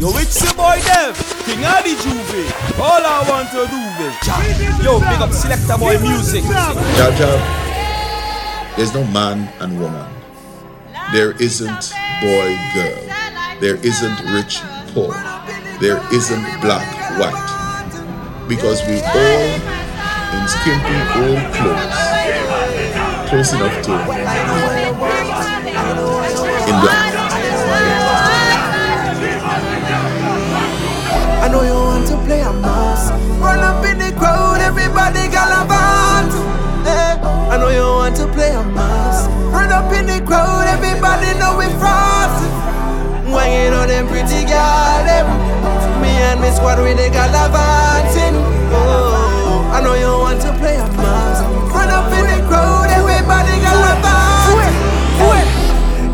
Yo, it's your boy Dev, King Adi Juve. All I want to do is Yo, big up Selector Bwoy Muzik. Jaja, there's no man and woman. There isn't boy girl. There isn't rich poor. There isn't black white. Because we all in skimpy old clothes, close enough to in black. Me squad with the galavanting. Oh, I know you want to play a mass. Run up in the crowd, everybody galavant.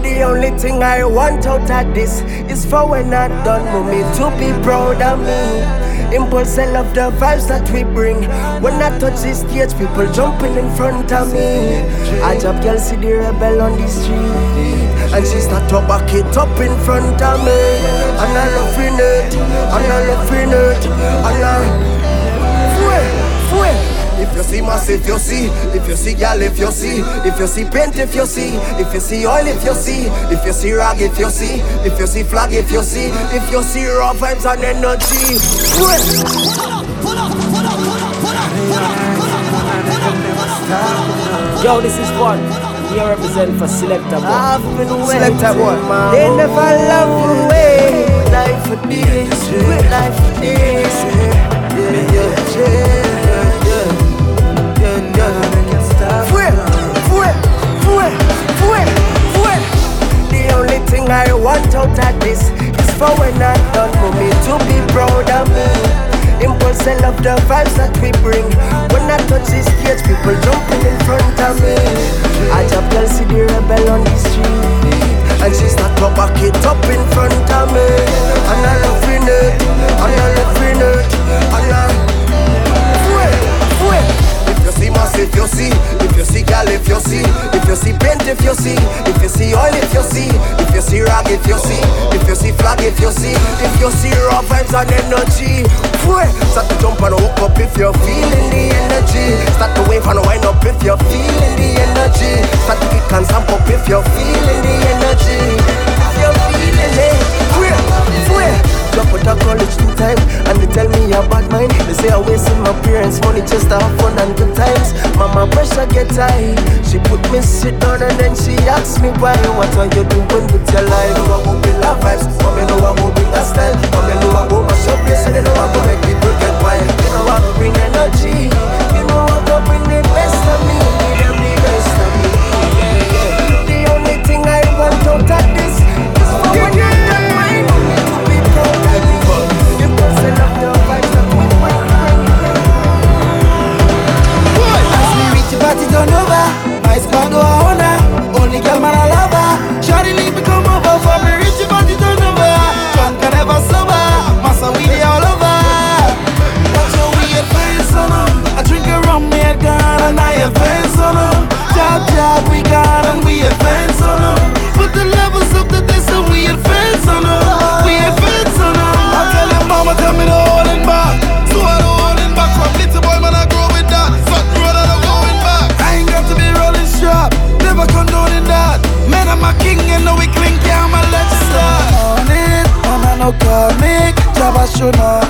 The only thing I want out of this is for when I'm done with me to be proud of me. Impulse, I love the vibes that we bring. When I touch the stage, people jumping in front of me. I jump, girl, see the rebel on the street. And she start to back it up in front of me. And I love it, and I love it, and I. Fue, fue. If you see mass, if you see, if you see gal, if you see, if you see paint, if you see, if you see oil, if you see, if you see rag, if you see, if you see flag, if you see, if you see raw vibes and energy. Yo, this is one. We represent for Selector Bwoy. I've been Selector Bwoy. They never love the way life for this, life for this. Yeah, yeah, yeah, yeah, yeah, yeah. Fue, fue, fue, fue, fue. The only thing I want out of this is for when I'm done for me to be proud of me. Impulse, I love the vibes that we bring. When I touch the stage, people jumping in front of me. I just girl see the rebel on the street. And she start to back it up in front of me. And I love it, and I love it, and I. if you see, if you see gal, if you see, if you see paint, if you see, if you see oil, if you see, if you see rag, if you see, if you see flag, if you see, if you see raw vibes and energy. Start to jump and hook up if you're feeling the energy. Start to wave and wind up if you're feeling the energy. Start to kick and stamp up if you're feeling the energy. Drop out of college two times and they tell me a bad mind. They say I'm wasting my parents' money just to have fun and good times. Mama pressure get high. She put me sit down and then she asks me why. What are you doing with your life? I go bring that vibes. Mama know I go bring that style. Mama know I go mash up place and they know I go make people get wild. You know I go bring energy. You know I go bring turn over, my squad a honor. Only girl man I love her. Shawty leave me come over for me reach the party turn over. Drunk and never sober, massa we dey all over. Watch how we advance on oh 'em. I drink a rum, me a gun, and I advance on oh 'em. Job, job, we got and we advance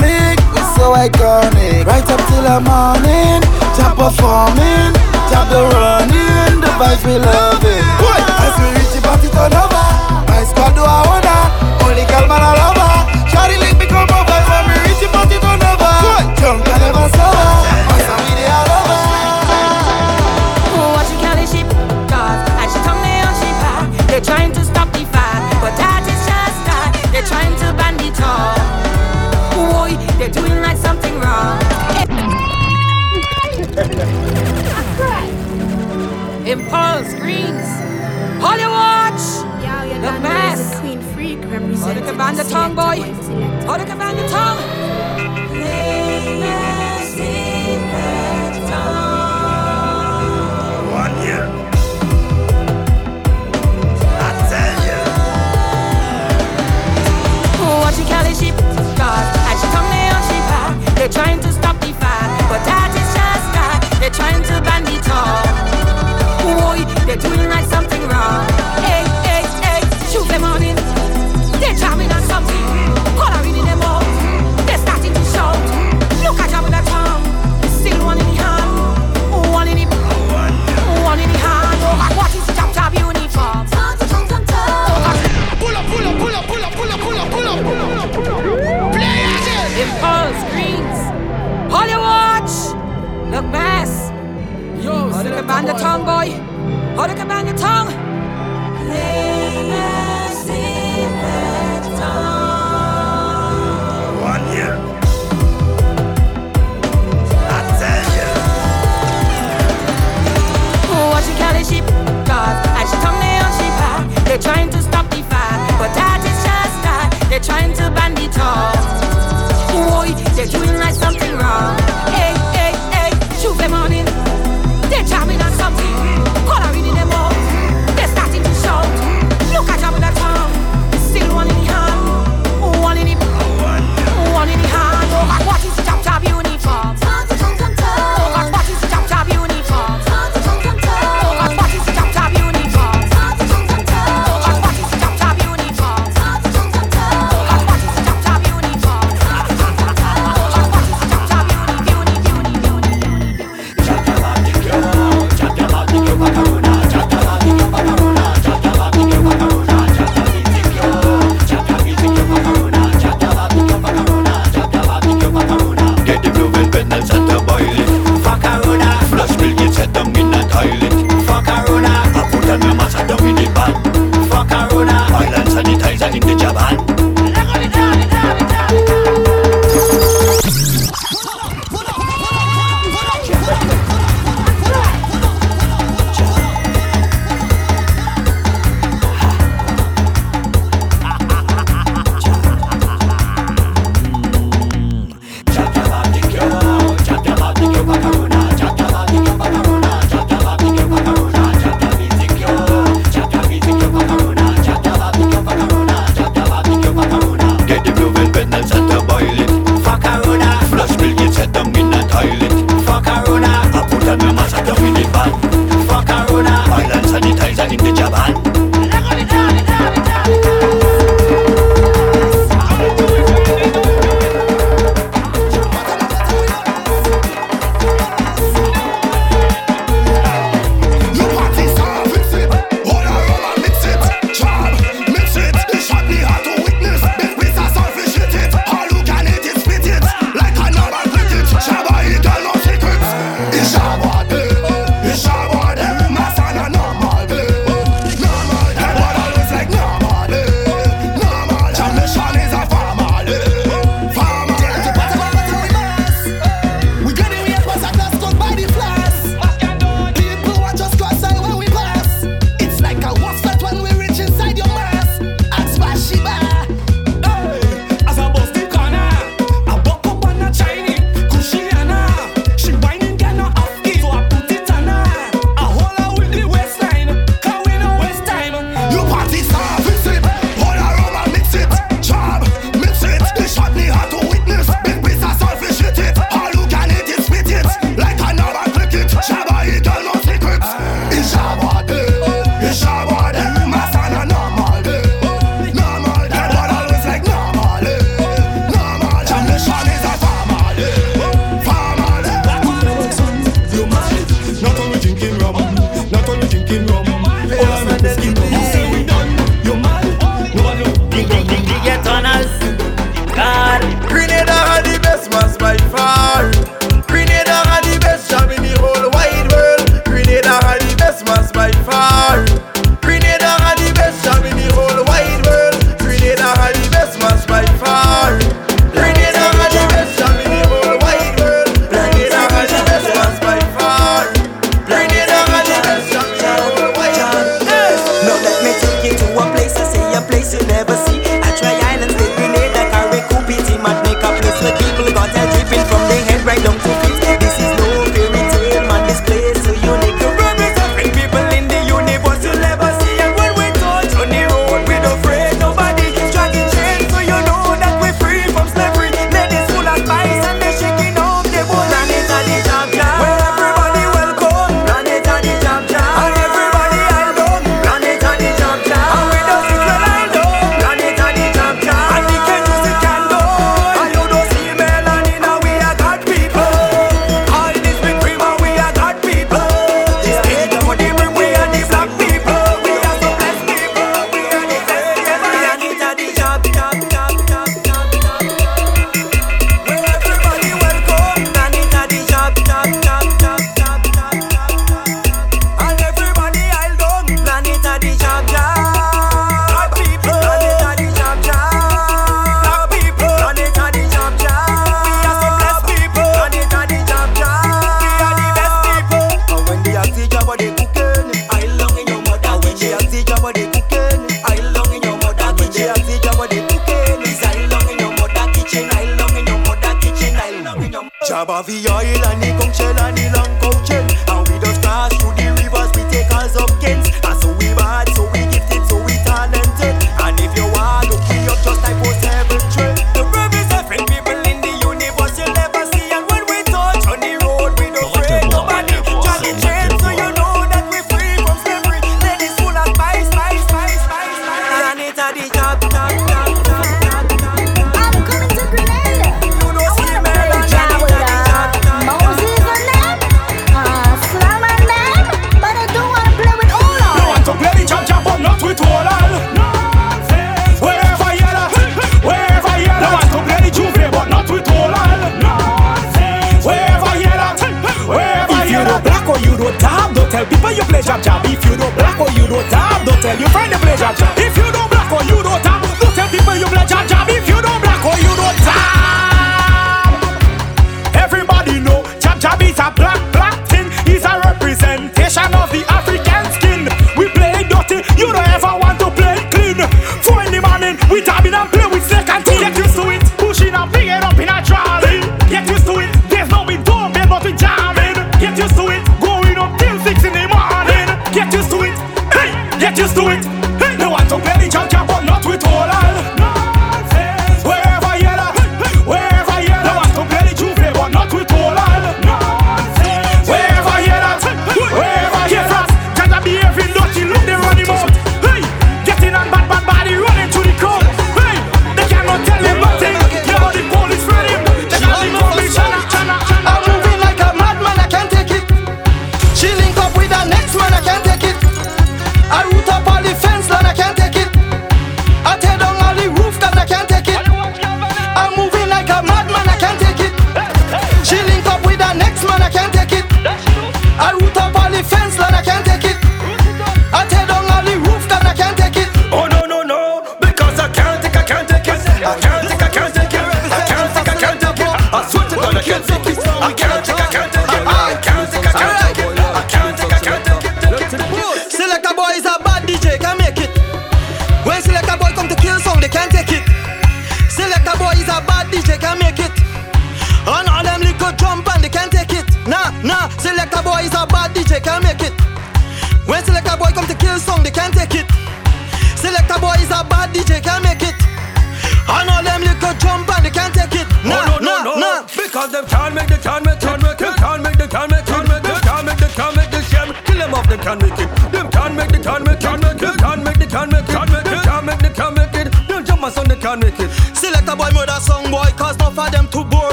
make, we so iconic. Right up till the morning, top performing, top the running, the vibes we love it. Boy, as we reach the party turn over, my squad do a order, only girl man I love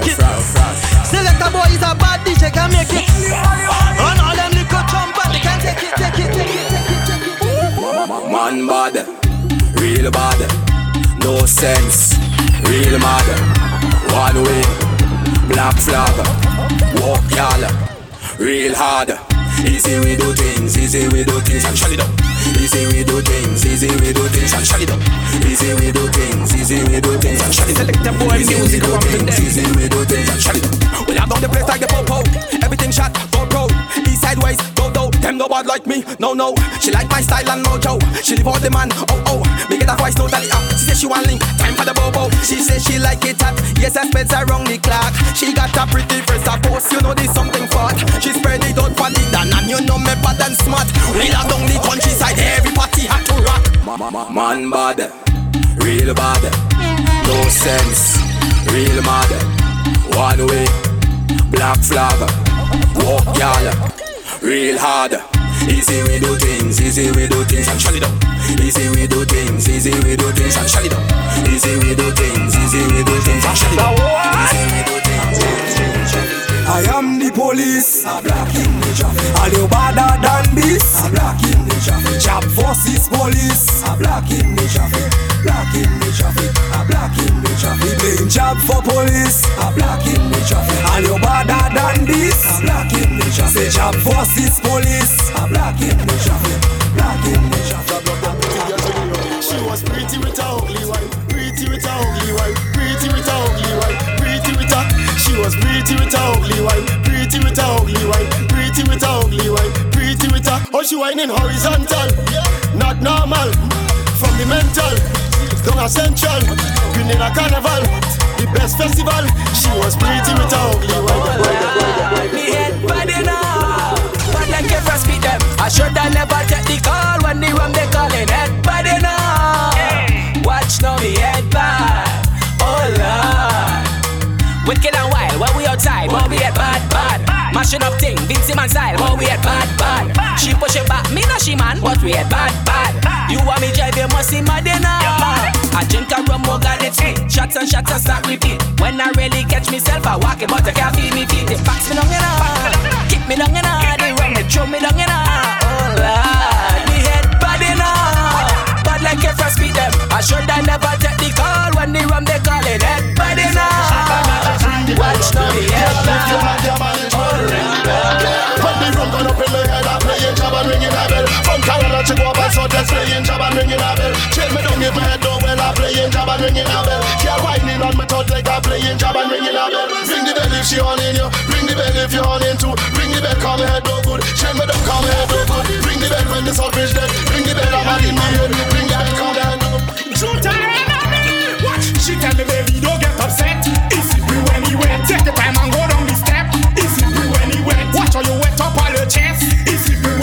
make it. Selector Bwoy is a bad DJ, can make it. And all them little chumper, they can take it, take it, take it, take it, take it. Man bad, real bad, no sense, real mad. One way, black flag, walk y'all, real hard. Easy we do things, easy we do things, and shut it up. Easy we do things, easy we do things. and shut it up. Easy we do things, easy we do things. and shut it up. the boy easy music from them. Easy we do things. and shut it up. We are down the place like the popo. Everything shot, go pro. East sideways, go though. Them no bad like me, no no. She like my style and mojo. She leave all the man, oh oh get a voice totally up. She say she want link, time for the bobo. She say she like it hot. Yes, I spends around the clock. She got a pretty first of post, you know this something fat. She spread it out for the dan, and you know me bad and smart. We lock down the countryside, Everybody party had to rock. Man bad, real bad, no sense, real mad. One way, black flag, walk y'all, real hard. Easy we do things, easy we do things and shut it down. Easy we do things, easy we do things and shut it down. Easy we do things, easy we do things and shut it down. I am the police. I'm blocking the traffic. All you badder than this. I'm blocking the traffic. Chap forces police. I'm blocking the traffic. Blocking the traffic blocking the traffic. Blame jab for police. A blocking the traffic. And you're badder than this. A blocking the traffic. Say jab for this police. A blocking the traffic. Blocking the traffic. She was pretty with her ugly wife. Pretty with her ugly wife. Pretty with her ugly wife. Pretty with her. She was pretty with her ugly wife. Pretty with her ugly wife. Pretty with her ugly wife. Pretty with her. Oh, she whining horizontal. Not normal. From the mental down a central. Queen carnival, the best festival. She was pretty with her ugly wider, wider. Me head bad enough, but I can speed them. I should I never take the call when the rum they calling head bad enough. Watch now me head bad, oh lord. Wicked and wild when we outside, but we head bad, bad. Mashing up thing, Vince man style, but we had bad, bad, bad. She push it back, me not she man, but we had bad, bad. bad. You want me drive, you must see my dinner. I drink a rum, more got it, shots and shots and start repeat. When I really catch myself, I walk it, but I can't feed me feet. It packs me long enough, kick me long enough, they run me, throw me long enough. Oh, she go up and so just playing jab and ringing a bell. Chill me down, give me head down when I'm playing jab and ringing a bell. Girl whining on my third like I'm playing jab and ringing a bell. Ring the bell if she on in you, ring the bell if you on in too. Ring the bell, me head no good. Chill me down, me head no good. Ring the bell when the salt fish dead. Ring the bell, I'm in my head. Ring the bell, come head down. Shooter, watch. She tell me baby, don't get upset. It's it when he take the time and go down the step. It's it when he went, watch how you wet up all your chest. It's it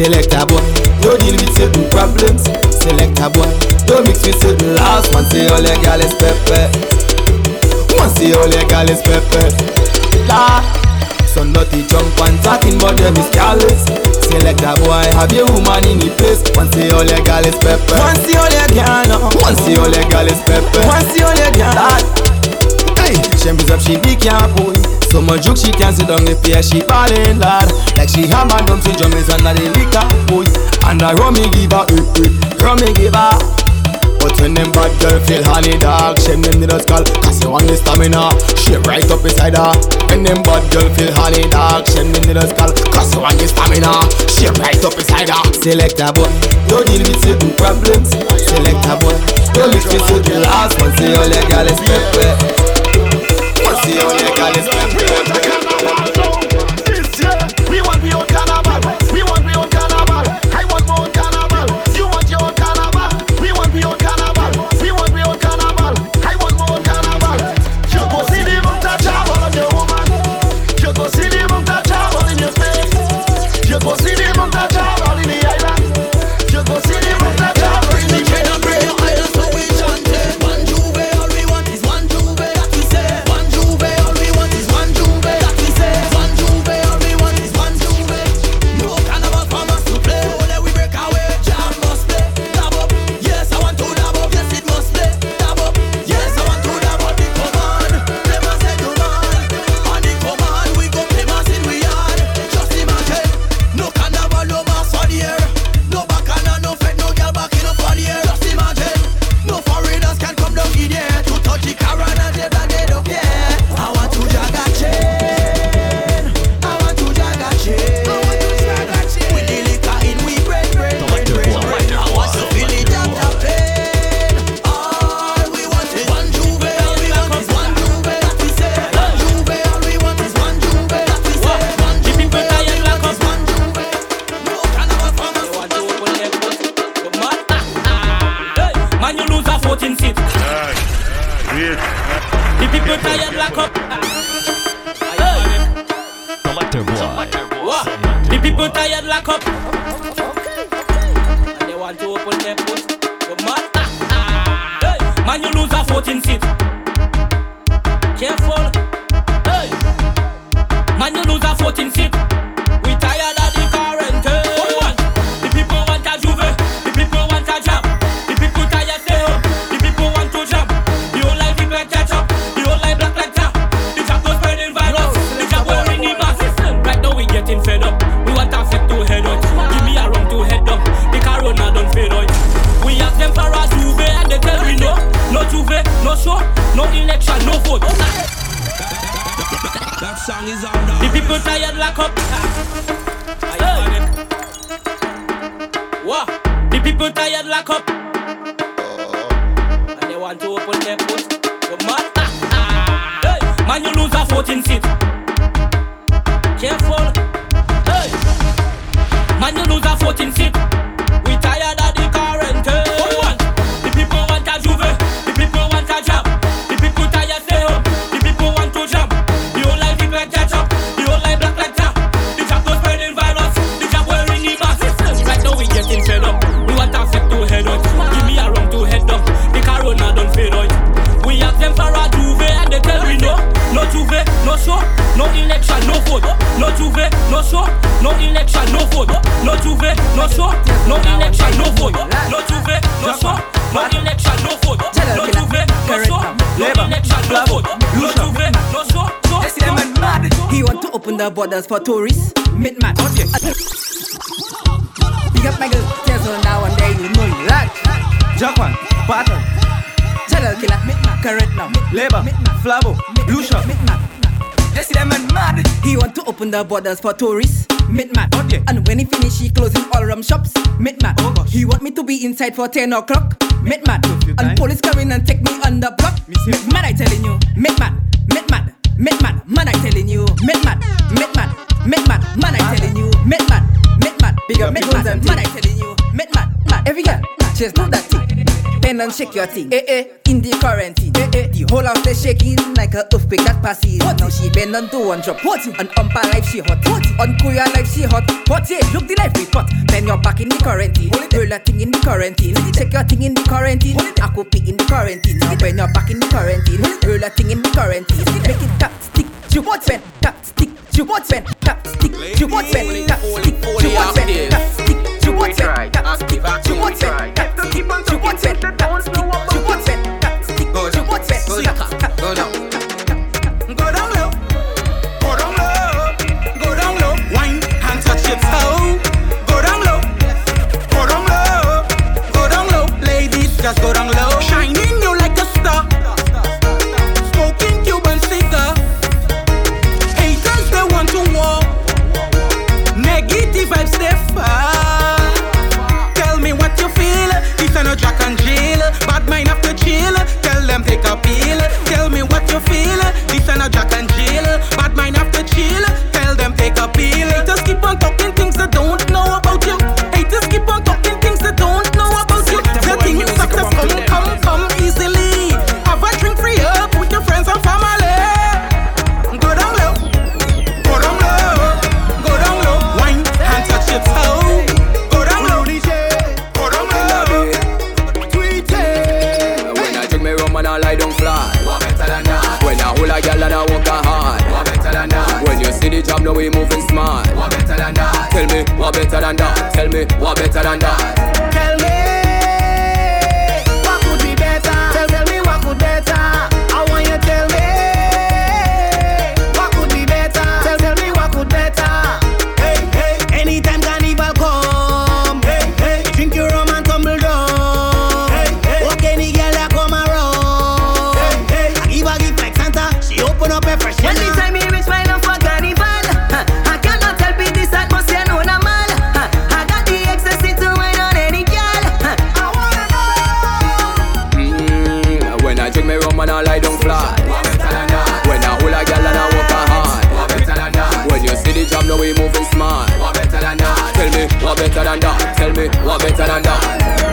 Select a boy, no deal with certain problems. Select a boy, don't mix with certain laws. Man say all your gal is pepper. Man say all your gal is pepper. La. So not the junk talking but them is careless. a boy, have your woman in the place. Man say all your gal is pepper. Man say all your gal, no. Man say all your gal is pepper. Man say all your gal. Hey, she up, she be careful. So much juke she can't sit on if yeah, she ballin' lad Like she hammer down to drum is under the liquor boy. And I rum me give her, eh, eh, rum me give her. But when them bad girls feel honey dog, shame them need a skull, cause you want the stamina, shape right up beside her. When them bad girls feel honey dog, shame them need a skull, cause you want the stamina, shape right up beside her. Select a boy, don't deal with certain problems. Select a boy, don't mix with certain last one, say all your girl is song is on the people tired lock up borders for tourists. Mid match. Okay. Big up my girl, tell her now and day you know you like. Jackman, Barton, Channel Killer, Mid match. Current now, Labour, Mid match. Flavo, Lucia. Shop, Mid match. They see them mad. He want to open the borders for tourists. Midmat. Okay. And when he finish, he closing all rum shops. Midmat. Oh gosh. He want me to be inside for 10 o'clock. Midmat. And police come in and take me on the block. Midmat, I telling you. Midmat. and shake your thing. Eh eh, in the quarantine. Eh eh, the whole house is shaking like a earthquake that passes. What? Now she bend on to one drop. What? On umpa life she hot. What? On Korea life she hot. What? Yeah, look the life report. got. Then you're back in the quarantine. Roll a thing in the quarantine. Check your thing in the quarantine. I could Akupi in the quarantine. Now when you're back in the quarantine, roll a thing in the quarantine. Make it tap stick. You want pen, tap stick. You want pen, tap stick. You want pen, tap stick. You want pen, tap stick you want it, that's keep it, you want it, that's keep on, you want it, that's keep on, you want it, that's keep it. you want it, that's than that? Tell me what better than that?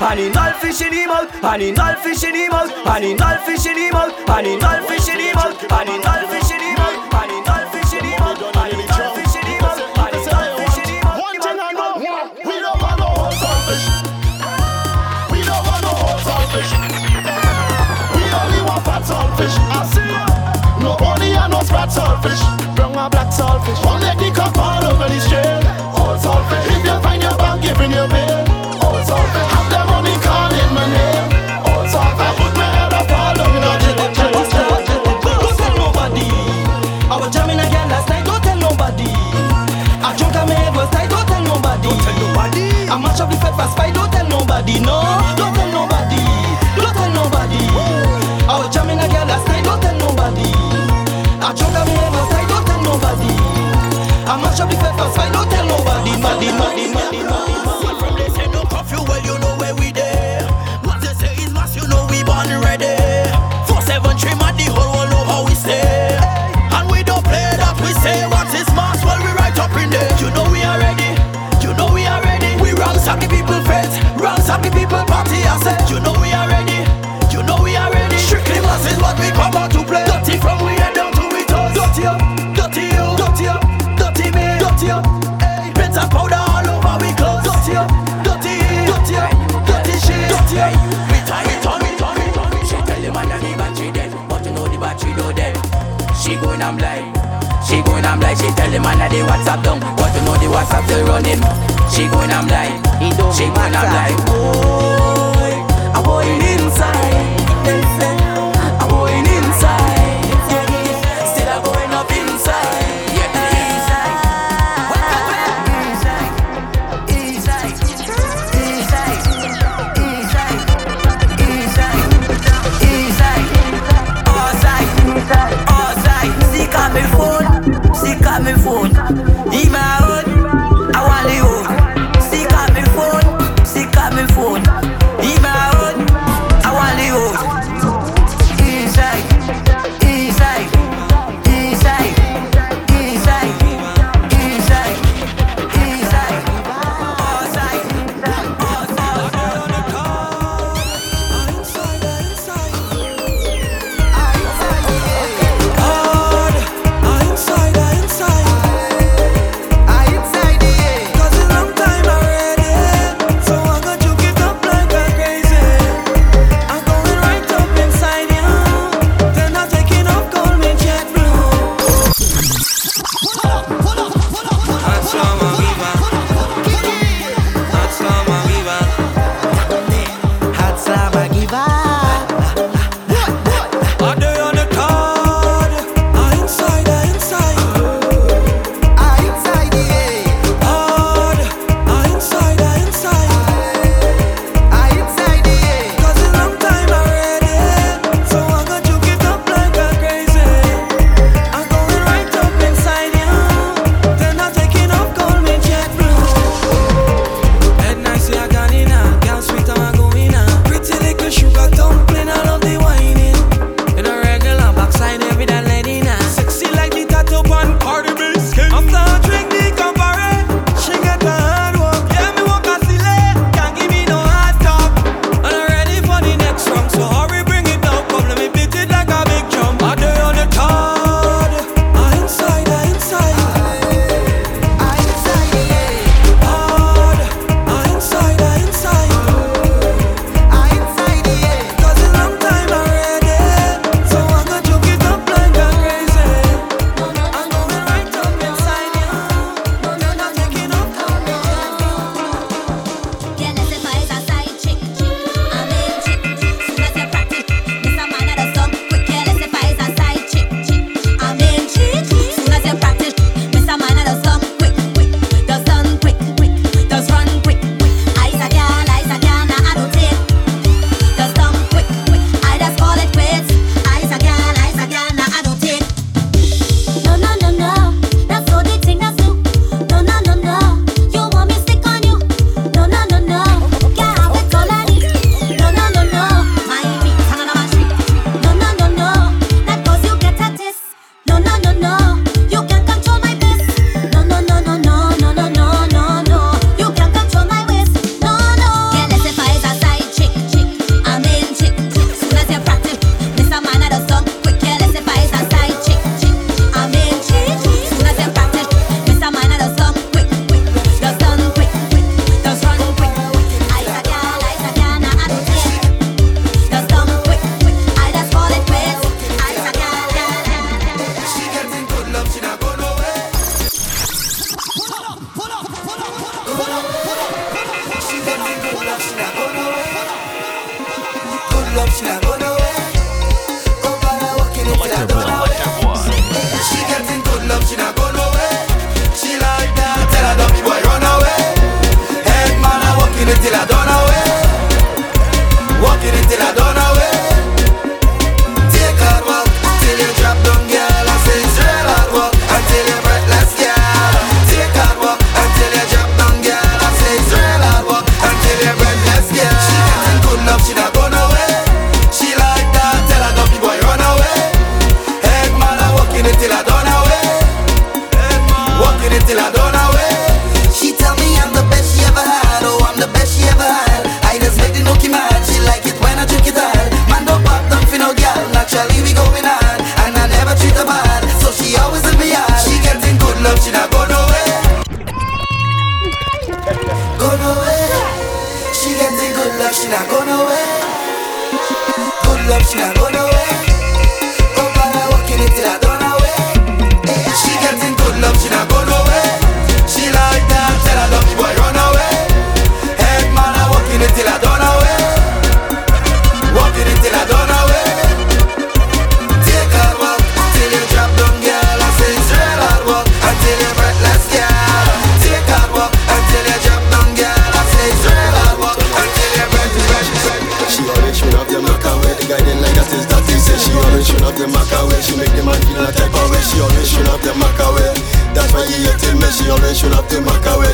Animal fish in him out. Animal fish in him out. Animal fish in him out. Animal fish in him out. Animal fish in him out. Animal fish in him out. Animal fish in him out. Animal fish in him out. One thing I know, we don't want no whole selfish. We don't want no whole selfish. We only want fat selfish. I. No honey no sprat selfish. Brown and black selfish. One leg the all over the street. Whole selfish. If you find your bank, give me your pay.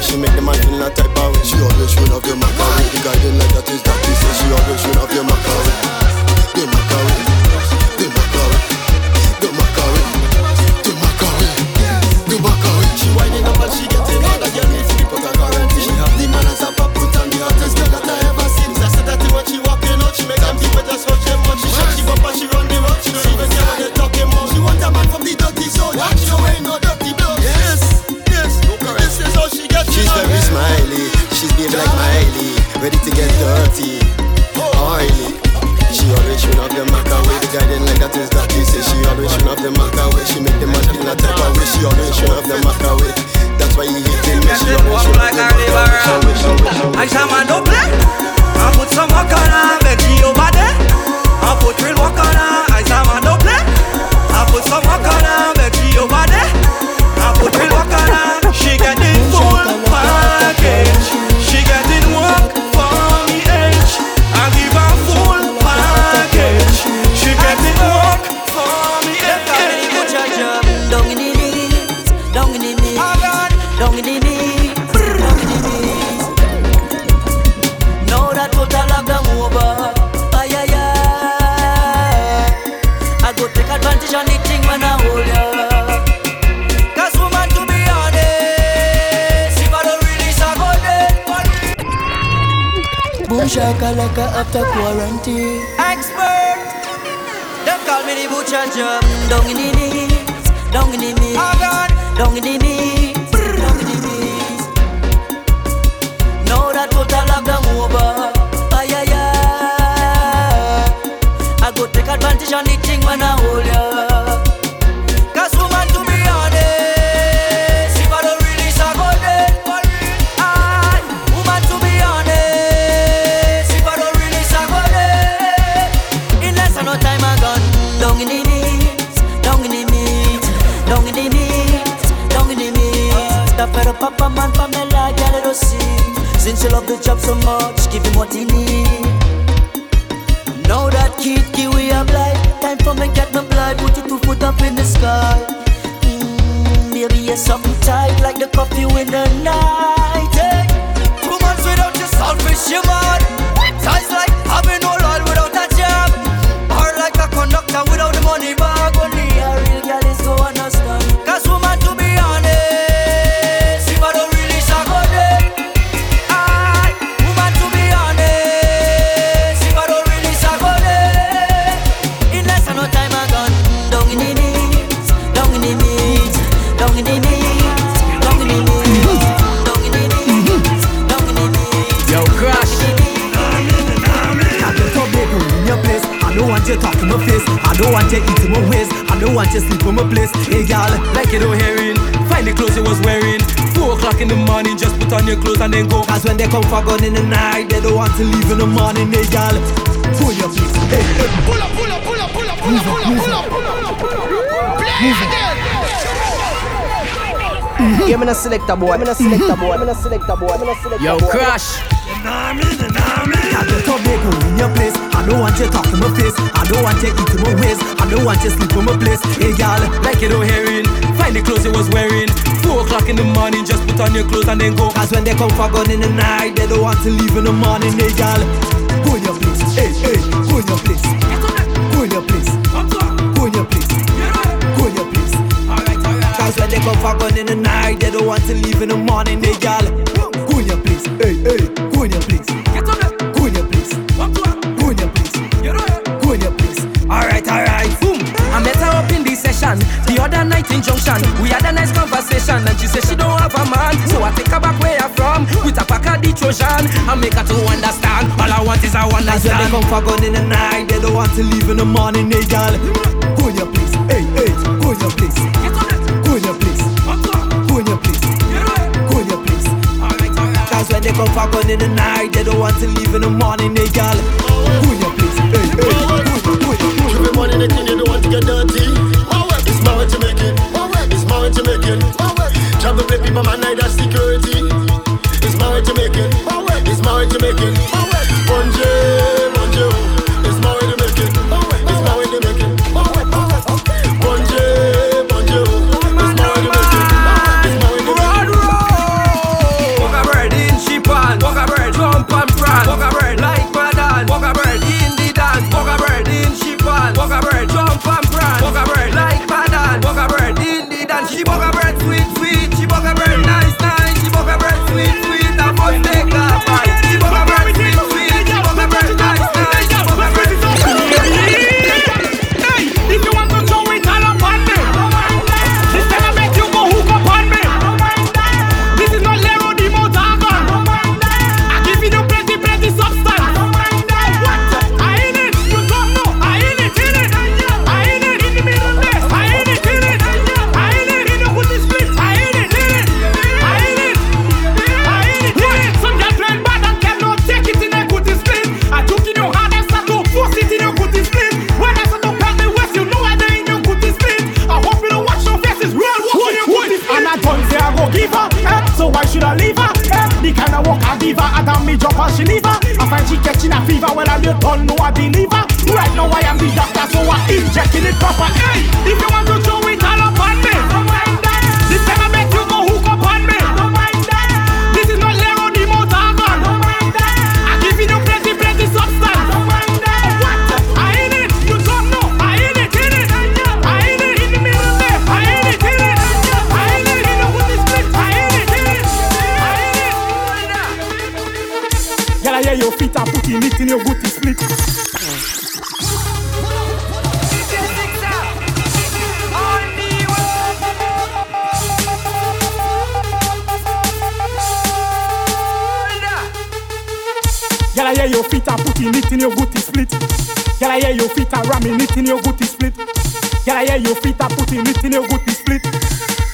She make the man feel a type of way. She always showing off the maca the thing when I hold ya. Cause woman to be honest If I don't release I go dead woman to be honest If I don't release I go dead. In less than no time I gone Down in the knees, down in the knees Down in the knees, down in the knees. Stop for the papa man Pamela Girl don't see Since you love the job so much Give him what he need. Now that kid kiwi a blind Time for me get my blood Put your two foot up in the sky mm, Baby you're something tight Like the coffee in the night hey. Two months without your selfish you mad I don't want you sleep on my place. Hey, gal, like you don't hearing. Find the clothes you was wearing. Four o'clock in the morning, just put on your clothes and then go. Cause when they come for gun in the night, they don't want to leave in the morning. Hey, gal, go your place. Hey, hey. Pull up, pull up, pull up, pull up, pull up, pull up, pull up, pull up. Play again. Give me a Selector Bwoy, I'm gonna Selector Bwoy, I'm gonna Selector Bwoy, I'm gonna selector Yo, boy. crash. I don't talk baby in your place. I don't want you talking my face. I don't want you eating my waist. I don't want you sleep on my place. Hey, gal, like you don't hearing. Find the clothes you was wearing. Four o'clock in the morning, just put on your clothes and then go. Cause when they come for gun in the night, they don't want to leave in the morning. Hey, gal, go in your place. Hey, hey, go in your place. Go in your place. Go in your place. Go in your place. Cause when they come for gun in the night, they don't want to leave in the morning. Hey, gal, Trojan and make her to understand. All I want is a one night stand. When they come for gun in the night, they don't want to leave in the morning. Eh, hey, gal, go in your place. Eh, hey, hey, go in your place. Go in your place. Go in your place. Go in your place. Cause when they come for gun in the night, they don't want to leave in the morning. they gal, go in your place. Hey, hey, go in your place. Every morning they think you don't want to get dirty. It's married to make it. It's married to make it. Travel play people man night that's security. It proper. Hey, if you want to show it all up on me, this time I make you go hook up on me. This is not Lero the Motagon. I give you plenty, plenty substance. I in it, you don't know. I in it, in it. I in it in the middle there. I in it, in it. I in it in the wood split. I in it, in it. Girl, I hear your feet are putting it in your booty split. Girl, I hear your feet are putting it in your booty split. Girl, I hear your feet are ramming it in your booty split. Girl, I hear your feet are putting it in your booty split.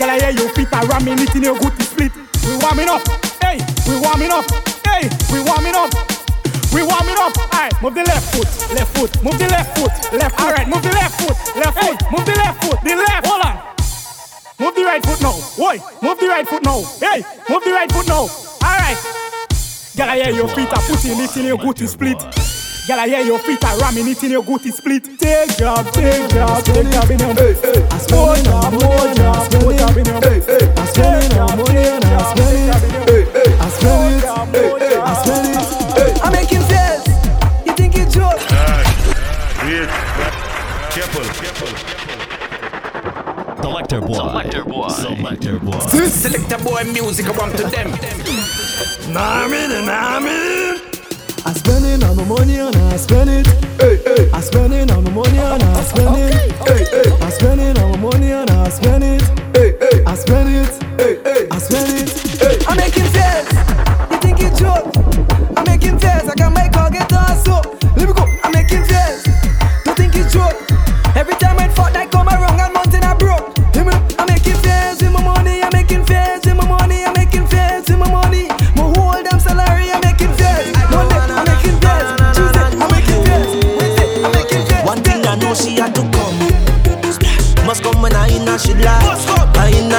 Girl, I hear your feet are ramming it in your booty split. We warming up, hey, we warming up, hey, we warming up. We warming up. Alright, move the left foot, left foot, move the left foot, left. Foot. Alright, move the left foot, left foot, hey, move the left foot, the left. Hold on. Move the right foot now. Oi, move the right foot now. Hey, move the right foot now. Alright. Girl, I hear your feet are putting it in your booty split. Girl, I hear your feet are ramming it in your booty split. Take job, take job, take job in your More job, more job, more job in your I spend it on money and I spend it. I spend it, I spend it. I make him face. You think it's joke? Wait. Careful, careful. Selector Bwoy. Selector Bwoy. Selector Bwoy. Selector Bwoy music I want to them. Nah, me, nah, me. I spend it on my money and I spend it. Hey, hey. I spend it on my money and I spend it. Hey, hey. I spend it on my money and I spend it. Hey, hey. I spend it. Hey, hey. I spend it. I make him face. You think it's joke? I make him face. I can make her get on so. Let me go. I make him face. You think it's joke? Every time I fought, I come around and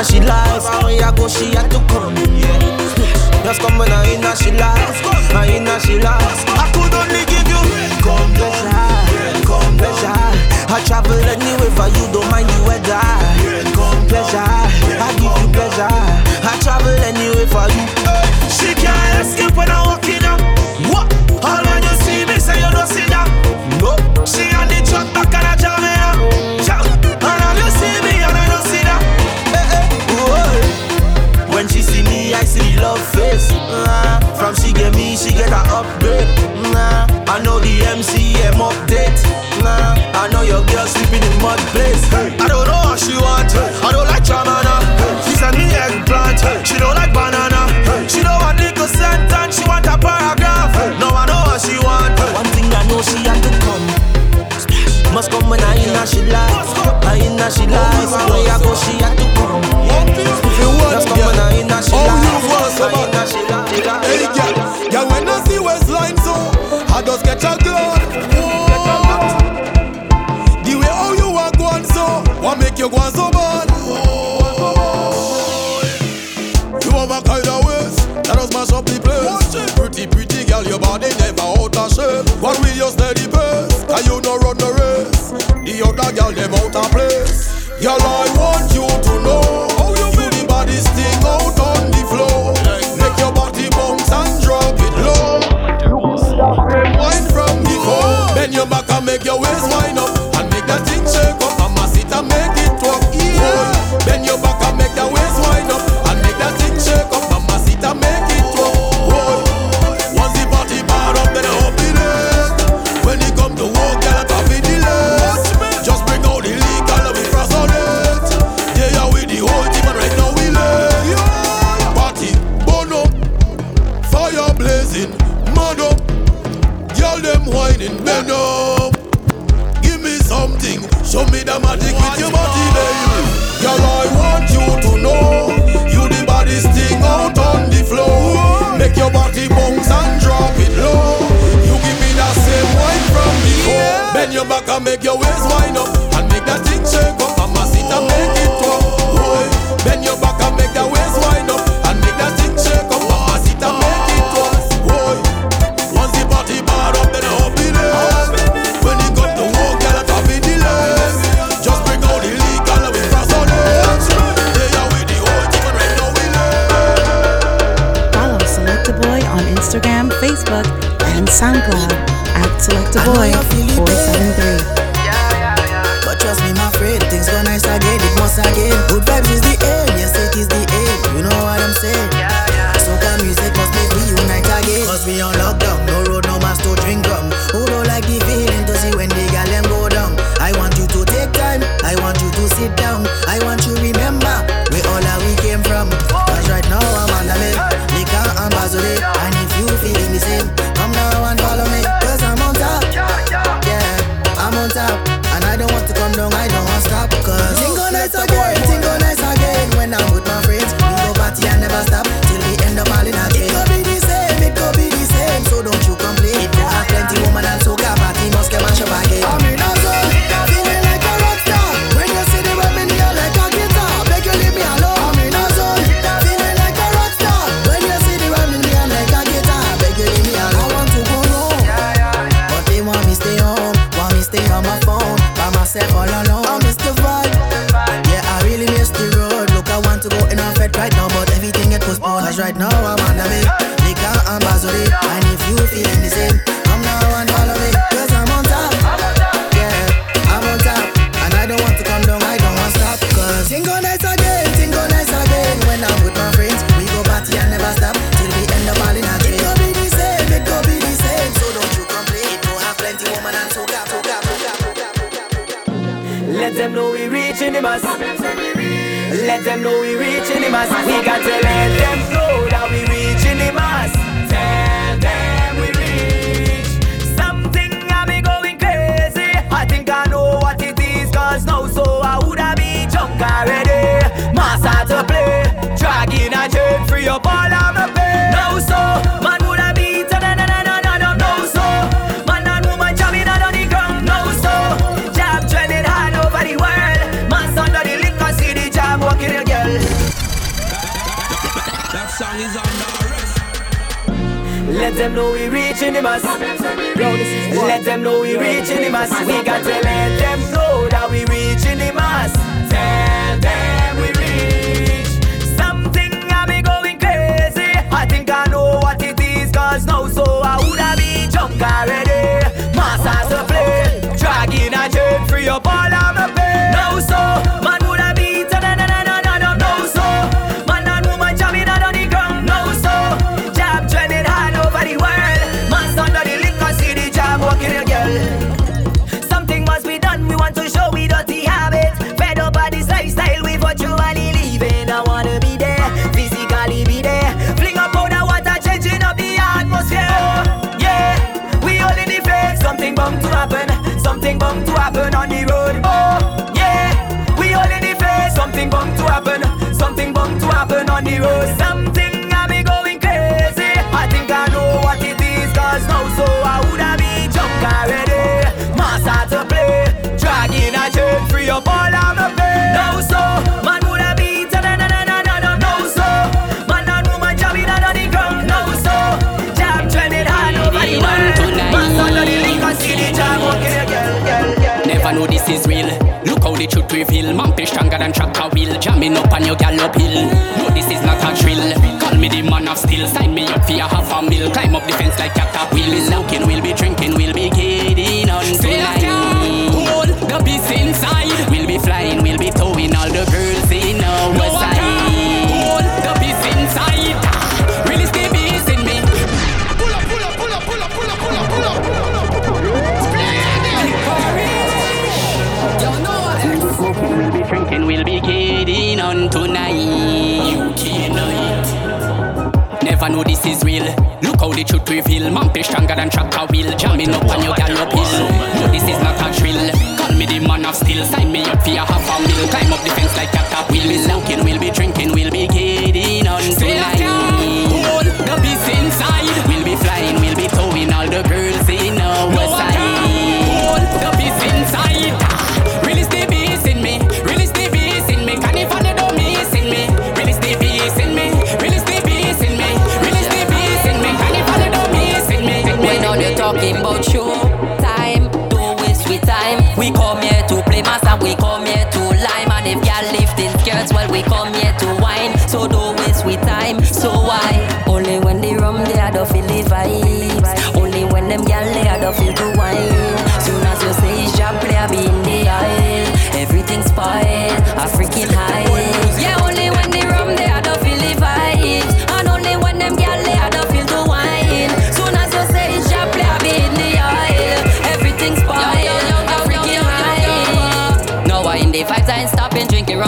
Her she life. Where I go she had to come. Yeah. Just come when I in her she life. I in her she life. I could only give you come pleasure, come pleasure. I travel anywhere for you, don't mind the weather. Come pleasure, I give you pleasure. I travel anywhere for you. She can't escape when I walk face. Nah. From she get me, she get an upgrade. Nah. I know the MCM update. Nah. I know your girl sleeping in mud place. I don't know what she want. I don't like chamana. She send me eggplant. She don't like banana. She don't want little sentence. She want a paragraph. No, I know what she want. One thing I know, she had to come. Must come when I in she life. I in she life. Where I go, she had to girl, them out of place. Girl, I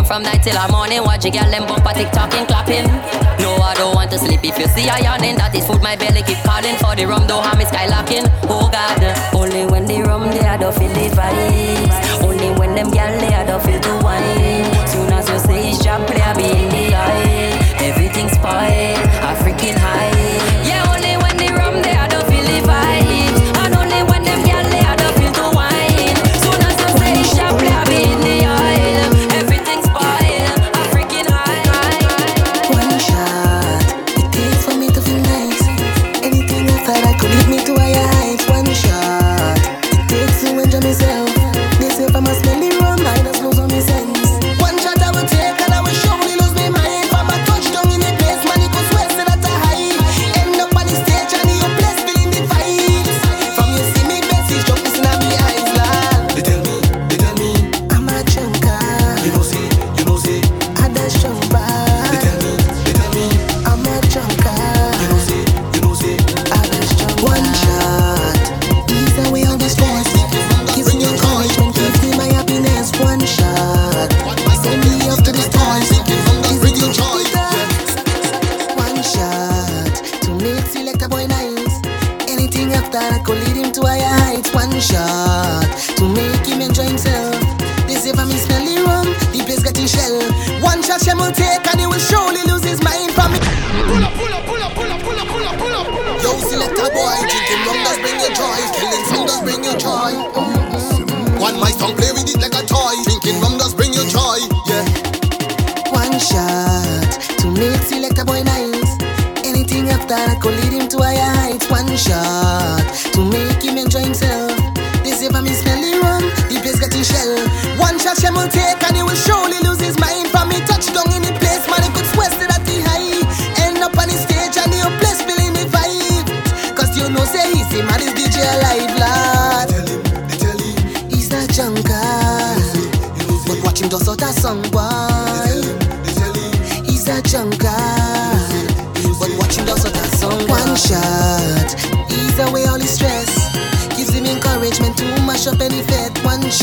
from night till the morning. Watch a girl them bump a tick tocking, clapping. No, I don't want to sleep. If you see I yawning, that is food. My belly keep calling for the rum. Have me skylocking. Oh God, only when the rum they I don't feel the vibes. Only when them girl they I don't feel the wine. Soon as you say it's job, play I be in the eye. Everything's spoiled, I freaking high.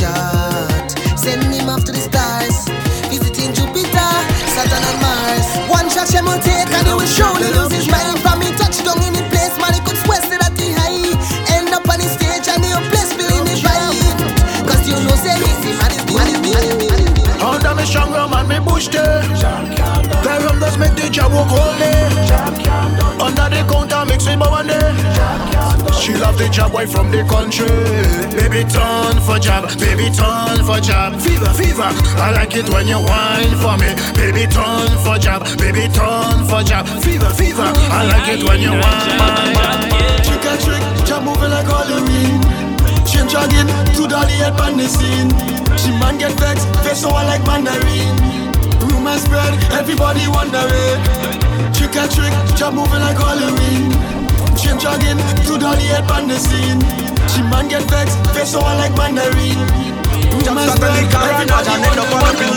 Shot, send him off to the stars. Visiting Jupiter, Saturn and Mars. One shot Shem will take and he will surely lose his mind. For me touchdown in the place, man, he could swear that he high. End up on the stage and he'll place feeling the vibe. Cause you know say the man is the the the is the Under me strong rum and me bush there. The rum does make the job work all day. Under the counter mix with Bawande. She love the jab boy from the country. Baby turn for job, baby turn for job. Fever, fever. I like it when you whine for me. Baby turn for job, baby turn for job. Fever, fever. I like it when you whine. Trick or trick, jab moving like Halloween. Shame jogging to dolly head on the scene. She man get vexed, face so I like mandarin. Rumor spread, everybody wondering. Trick or trick, job moving like Halloween. Shame jogging to dolly head on the scene. She man get vexed, face so I like mandarin. Rumor spread, everybody wondering.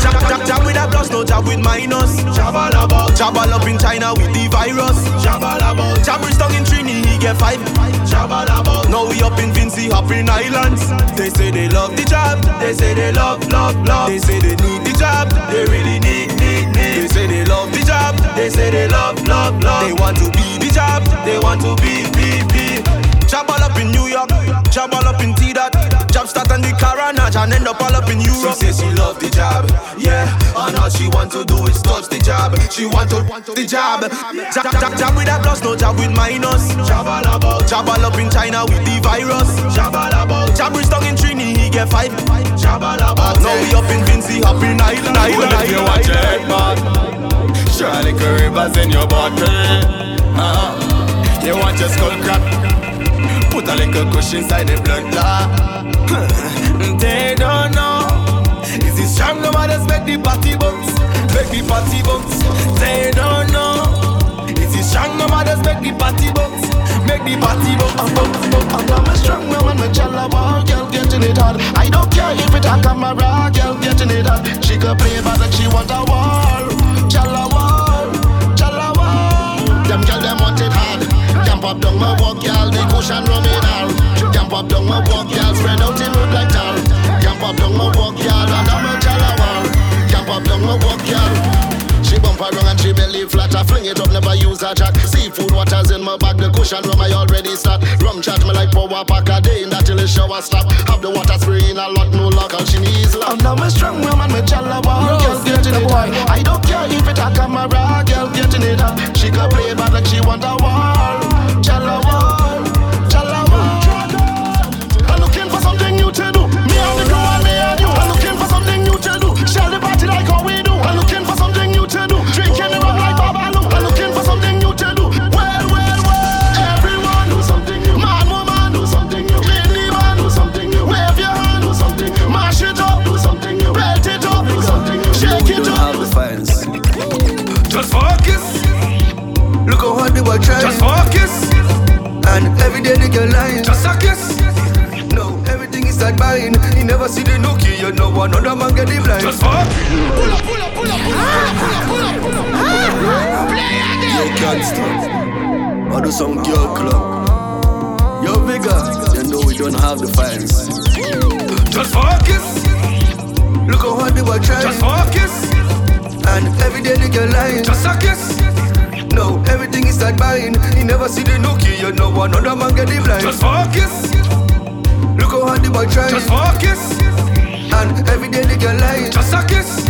Jab, jab, jab with a plus, no jab with minus. Jabal about, jabal up in China with the virus. Jabal about, jabber's tongue in Trini, he get five. Jabal about, now we up in Vincy, up in Islands. They say they love the jab, they say they love, love, love. They say they need the jab, they really need, need, need. They say they love the jab, they say they love, love, love. They want to be the jab, they want to be, be, be. Jabal up in New York, jabal up in T-Dot. Job start on the Carenage and end up all up in Europe. She say she love the jab, yeah. And all she want to do is touch the job. She want to want the job. Jab, jab, jab with a plus, no jab with minus. Jabal about, jabal up in China with the virus. Jabal about, jabber's tongue in Trini, he get five. Jabal about, now we up in Vincy, up in Island, Island, Well, if you watch your head, man Surely rivers in your bottle uh-huh. You want your skull crack Put a little cushion inside the blood clot They don't know Is it strong no matters make the party bounce Make the party bounce They don't know Is it strong no matters make the party bounce Make the party bounce I'm my strong now and my challa bar, girl getting it hard. I don't care if it a camera, girl getting it hard. She could play but like she want a war. Challa war, challa war. Them girl them want it hard. Up down my walk, girl, the cushion in her. Jump up down my walk, girl, spread out in road like tar. Jump up down my walk, and I'm a challa war. Jump down my walk, girl. She bump around and she belly flat. I fling it up, never use a chat. Seafood waters in my bag, the cushion rum I already start. Rum chat me like power pack a day in that till the shower stop. Have the water spraying a lot, no luck, and she needs love. I'm now my strong woman, me chala ball, girl getting it boy. I don't care if it a camera, girl getting it up. She can play it bad like she want a wall. Chala wall, day they get lying. Just a kiss. No, everything is like buying. You never see the nookie, you know another man get the blind. Just fuck. Pull up, pull up, pull up, pull up, pull up, pull up, pull up, pull up. Play again. Yo, can't stop. I do some girl club. Yo, bigger. You know we don't have the fines. Just focus. Look how hard they were trying. Just focus. And every day they get lying. Just a kiss. No, everything is like buying. You never see the nookie, you know another man get the blind. Just focus. Look how hard they boy trying. Just focus. And every day they get lying. Just a kiss.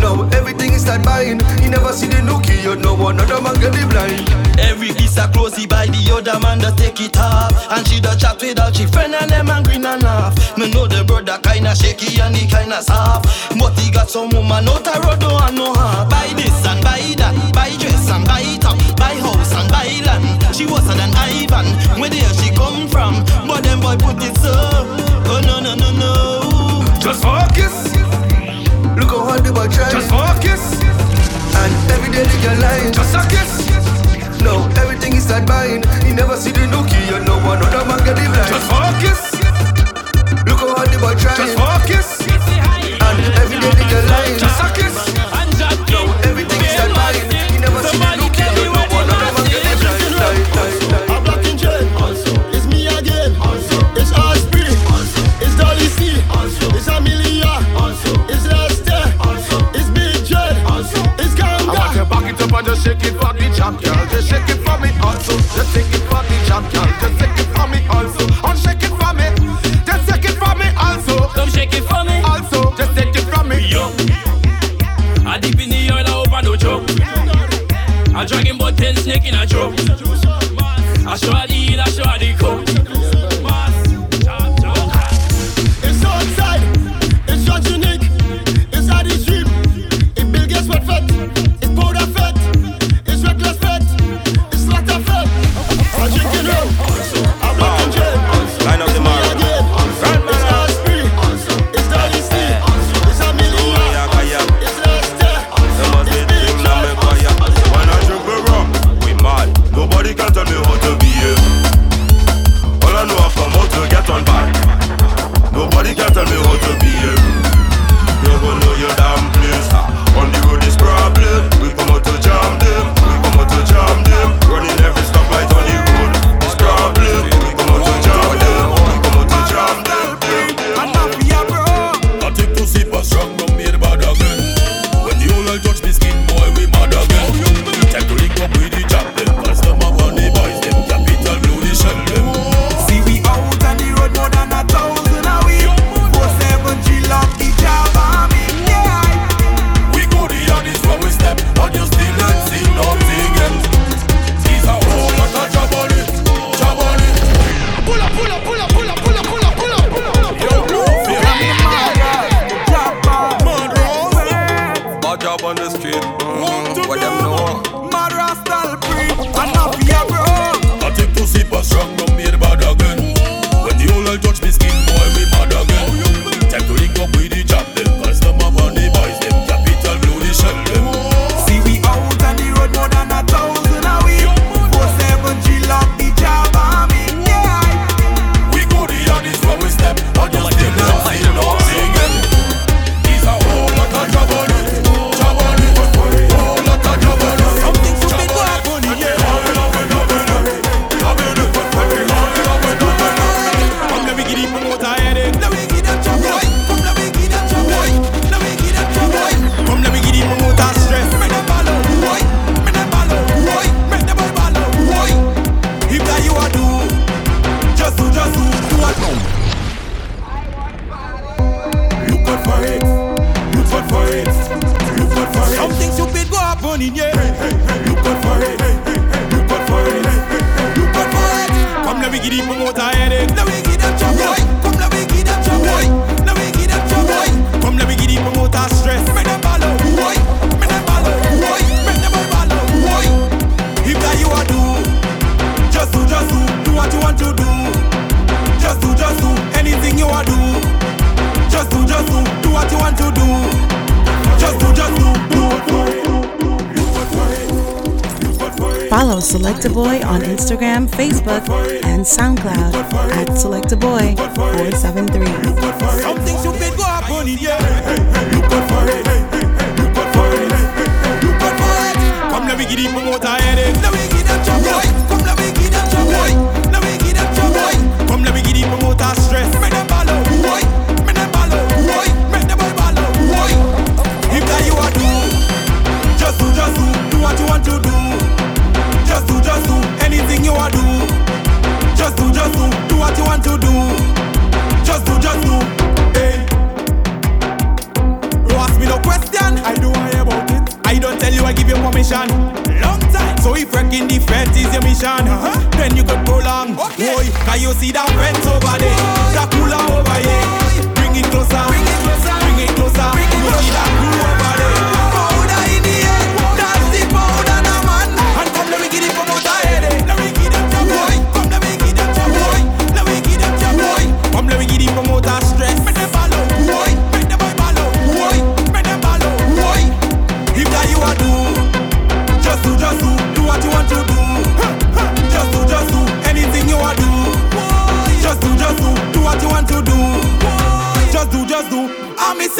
No, everything is like buying. You never see the nookie, you know another man get the blind. Every kiss a close he by the other man to take it off And she da chat with all she friend and them and grin and laugh Me know the brother kinda shaky and he kinda soft But he got some woman out a road don't have no heart Buy this and buy that, She was than Ivan, where there she come from But them boy put it so, oh no no no no Just focus. Look how hard they were trying. Just focus. And every day they get lying. Just a kiss. No, everything is like buying. You never see the nookie, you know another man get the blind. Just focus. Look how hard they were trying. Just focus. Shake it for the champ, girl. Just shake it for me also. And shake it for me. Just shake it for me also. Come shake it for me. Also, just shake it for me. Yo. I deep in the oil, I hope I no joke. A dragon but ten snake in a drum. I show Follow Selector Bwoy on Instagram, Facebook, and SoundCloud at Selectaboy473. Something stupid go happen in here. For it. For it. For it. Come let me. give you permission. Long time. So if wrecking the fence is your mission, uh-huh. then you could prolong. Okay. Boy, can you see that fence over there? Boy. That cooler over here. Bring it closer. Bring it closer. Bring it closer. Bring it closer. You see that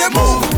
they move.